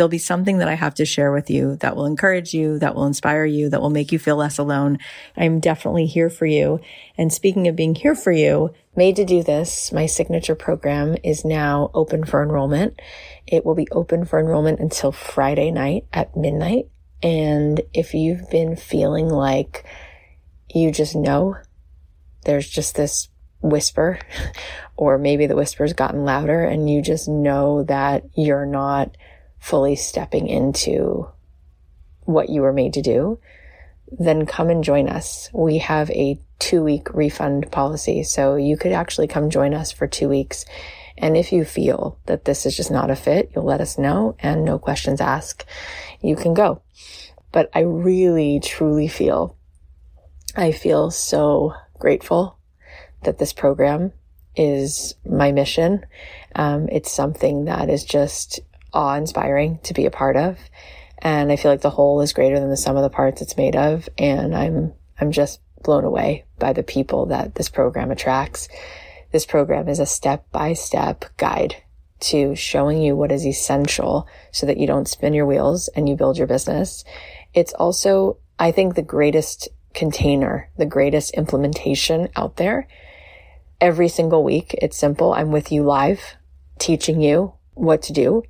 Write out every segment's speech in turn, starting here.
there'll be something that I have to share with you that will encourage you, that will inspire you, that will make you feel less alone. I'm definitely here for you. And speaking of being here for you, Made to Do This, my signature program is now open for enrollment. It will be open for enrollment until Friday night at midnight. And if you've been feeling like you just know there's just this whisper, or maybe the whisper's gotten louder and you just know that you're not fully stepping into what you were made to do, then come and join us. We have a two week refund policy. So you could actually come join us for two weeks. And if you feel that this is just not a fit, you'll let us know and no questions asked. You can go. But I really, truly feel, I feel so grateful that this program is my mission. Um, it's something that is just awe inspiring to be a part of. And I feel like the whole is greater than the sum of the parts it's made of. And I'm, I'm just blown away by the people that this program attracts. This program is a step by step guide to showing you what is essential so that you don't spin your wheels and you build your business. It's also, I think, the greatest container, the greatest implementation out there. Every single week, it's simple. I'm with you live, teaching you what to do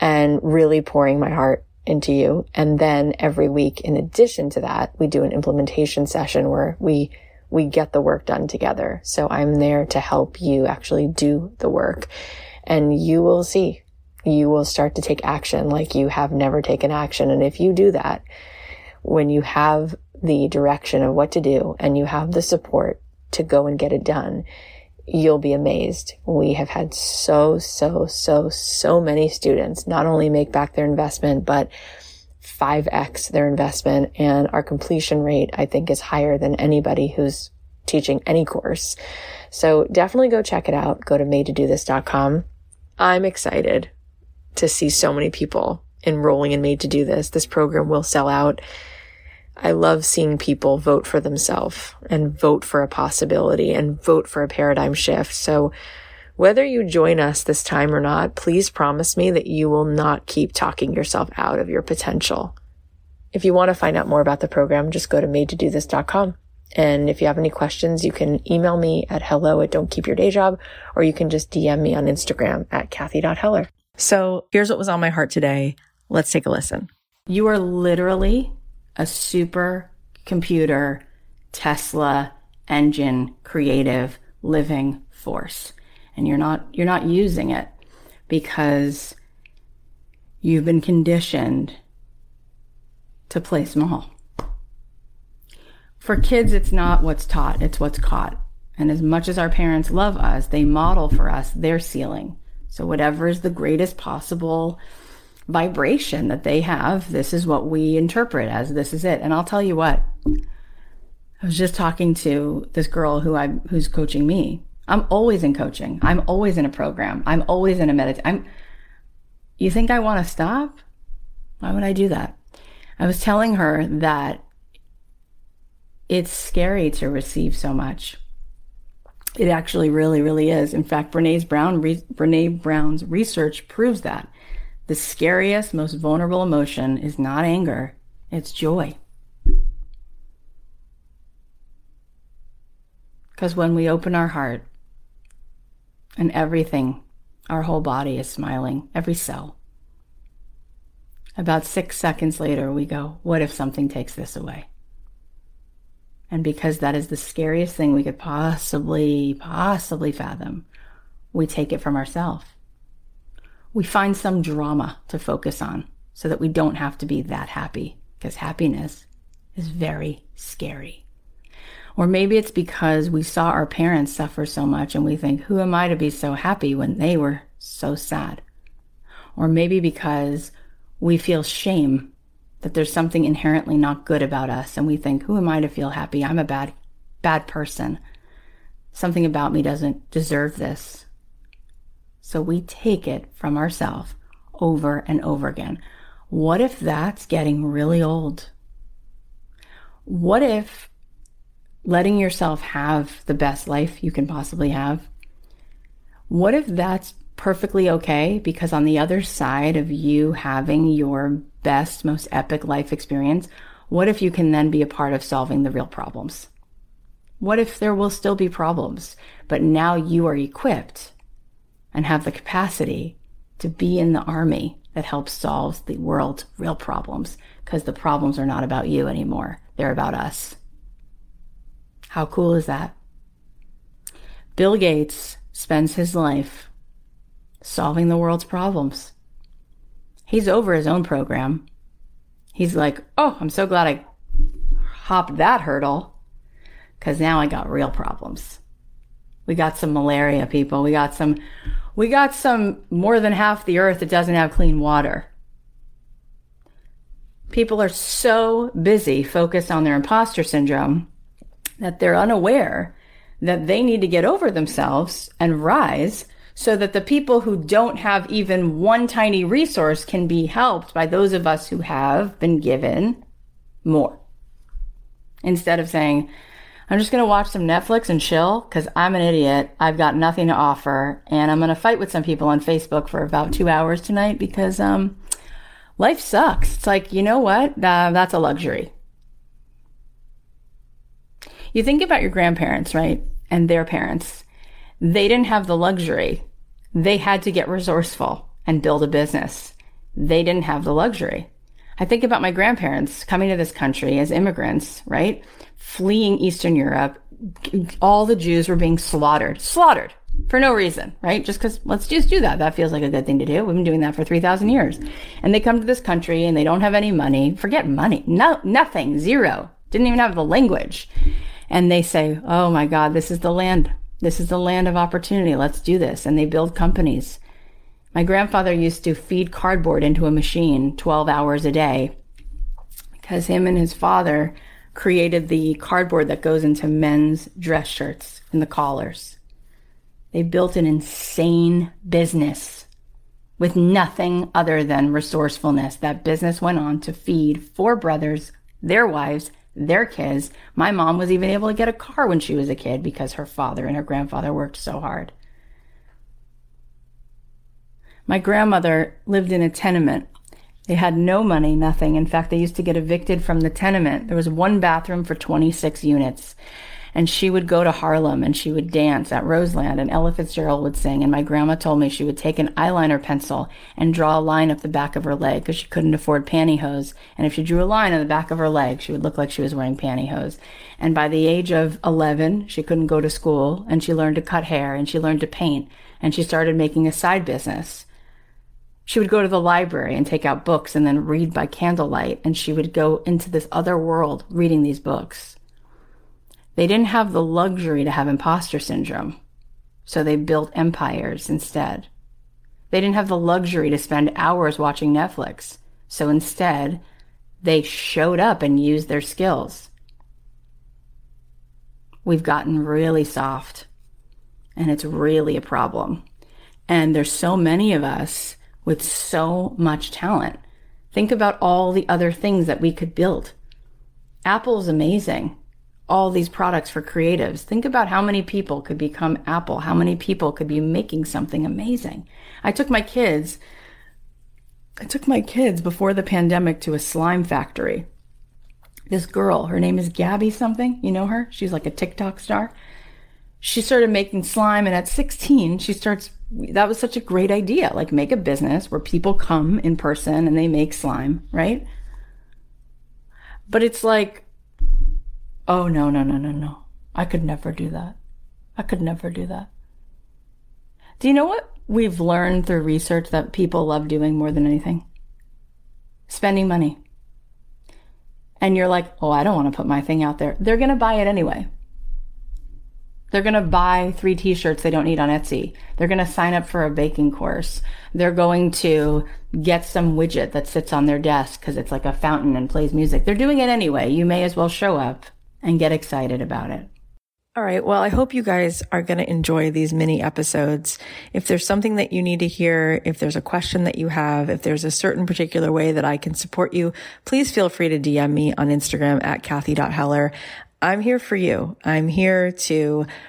and really pouring my heart into you. And then every week, in addition to that, we do an implementation session where we we get the work done together. So I'm there to help you actually do the work and you will see you will start to take action like you have never taken action. And if you do that, when you have the direction of what to do and you have the support to go and get it done, you'll be amazed. We have had so, so, so, so many students not only make back their investment, but 5x their investment. And our completion rate, I think, is higher than anybody who's teaching any course. So definitely go check it out. Go to madetodothis.com. I'm excited to see so many people enrolling in Made to Do This. This program will sell out. I love seeing people vote for themselves and vote for a possibility and vote for a paradigm shift. So whether you join us this time or not, please promise me that you will not keep talking yourself out of your potential. If you want to find out more about the program, just go to madetodothis.com. And if you have any questions, you can email me at hello at don't keep your day job, or you can just DM me on Instagram at Cathy.Heller. So here's what was on my heart today. Let's take a listen. You are literally a super computer, Tesla engine, creative, living force. And you're not, you're not using it because you've been conditioned to play small. For kids, it's not what's taught, it's what's caught. And as much as our parents love us, they model for us their ceiling. So, whatever is the greatest possible vibration that they have, this is what we interpret as this is it. And I'll tell you what, I was just talking to this girl who I who's coaching me. I'm always in coaching. I'm always in a program. I'm always in a meditation. I'm you think I want to stop? Why would I do that? I was telling her that it's scary to receive so much. It actually really, really is. In fact, Brene Brown, re- Brene Brown's research proves that the scariest, most vulnerable emotion is not anger; it's joy. Because when we open our heart, and everything, our whole body is smiling, every cell. About six seconds later, we go, What if something takes this away? And because that is the scariest thing we could possibly, possibly fathom, we take it from ourselves. We find some drama to focus on so that we don't have to be that happy because happiness is very scary. Or maybe it's because we saw our parents suffer so much and we think, who am I to be so happy when they were so sad? Or maybe because we feel shame that there's something inherently not good about us and we think who am i to feel happy i'm a bad bad person something about me doesn't deserve this so we take it from ourselves over and over again. What if that's getting really old? What if letting yourself have the best life you can possibly have? What if that's perfectly okay because on the other side of you having your best, most epic life experience, what if you can then be a part of solving the real problems? What if there will still be problems, but now you are equipped and have the capacity to be in the army that helps solve the world's real problems because the problems are not about you anymore. They're about us. How cool is that? Bill Gates spends his life solving the world's problems. He's over his own program. He's like, oh, I'm so glad I hopped that hurdle because now I got real problems. We got some malaria, people. We got some, we got some more than half the earth that doesn't have clean water. People are so busy focused on their imposter syndrome that they're unaware that they need to get over themselves and rise so that the people who don't have even one tiny resource can be helped by those of us who have been given more. Instead of saying, I'm just going to watch some Netflix and chill because I'm an idiot. I've got nothing to offer. And I'm going to fight with some people on Facebook for about two hours tonight because, um, life sucks. It's like, you know what? Uh, that's a luxury. You think about your grandparents, right? And their parents they didn't have the luxury. They had to get resourceful and build a business. They didn't have the luxury. I think about my grandparents coming to this country as immigrants, right? Fleeing Eastern Europe. All the Jews were being slaughtered, slaughtered for no reason, right? Just because let's just do that. That feels like a good thing to do. We've been doing that for 3,000 years. And they come to this country and they don't have any money. Forget money. No, nothing. Zero. Didn't even have the language. And they say, Oh my God, this is the land this is the land of opportunity. Let's do this. And they build companies. My grandfather used to feed cardboard into a machine 12 hours a day because him and his father created the cardboard that goes into men's dress shirts and the collars. They built an insane business with nothing other than resourcefulness. That business went on to feed four brothers, their wives, their kids. My mom was even able to get a car when she was a kid because her father and her grandfather worked so hard. My grandmother lived in a tenement. They had no money, nothing. In fact, they used to get evicted from the tenement. There was one bathroom for 26 units and she would go to Harlem and she would dance at Roseland and Ella Fitzgerald would sing. And my grandma told me she would take an eyeliner pencil and draw a line up the back of her leg because she couldn't afford pantyhose. And if she drew a line on the back of her leg, she would look like she was wearing pantyhose. And by the age of 11, she couldn't go to school and she learned to cut hair and she learned to paint and she started making a side business. She would go to the library and take out books and then read by candlelight and she would go into this other world reading these books. They didn't have the luxury to have imposter syndrome, so they built empires instead. They didn't have the luxury to spend hours watching Netflix, so instead, they showed up and used their skills. We've gotten really soft, and it's really a problem. And there's so many of us with so much talent. Think about all the other things that we could build. Apple's amazing all these products for creatives. Think about how many people could become Apple, how many people could be making something amazing. I took my kids, I took my kids before the pandemic to a slime factory. This girl, her name is Gabby something. You know her? She's like a TikTok star. She started making slime, and at 16, she starts. That was such a great idea. Like, make a business where people come in person and they make slime, right? But it's like, Oh, no, no, no, no, no. I could never do that. I could never do that. Do you know what we've learned through research that people love doing more than anything? Spending money. And you're like, oh, I don't want to put my thing out there. They're going to buy it anyway. They're going to buy three t-shirts they don't need on Etsy. They're going to sign up for a baking course. They're going to get some widget that sits on their desk because it's like a fountain and plays music. They're doing it anyway. You may as well show up and get excited about it. All right. Well, I hope you guys are going to enjoy these mini episodes. If there's something that you need to hear, if there's a question that you have, if there's a certain particular way that I can support you, please feel free to DM me on Instagram at Cathy.Heller. I'm here for you. I'm here to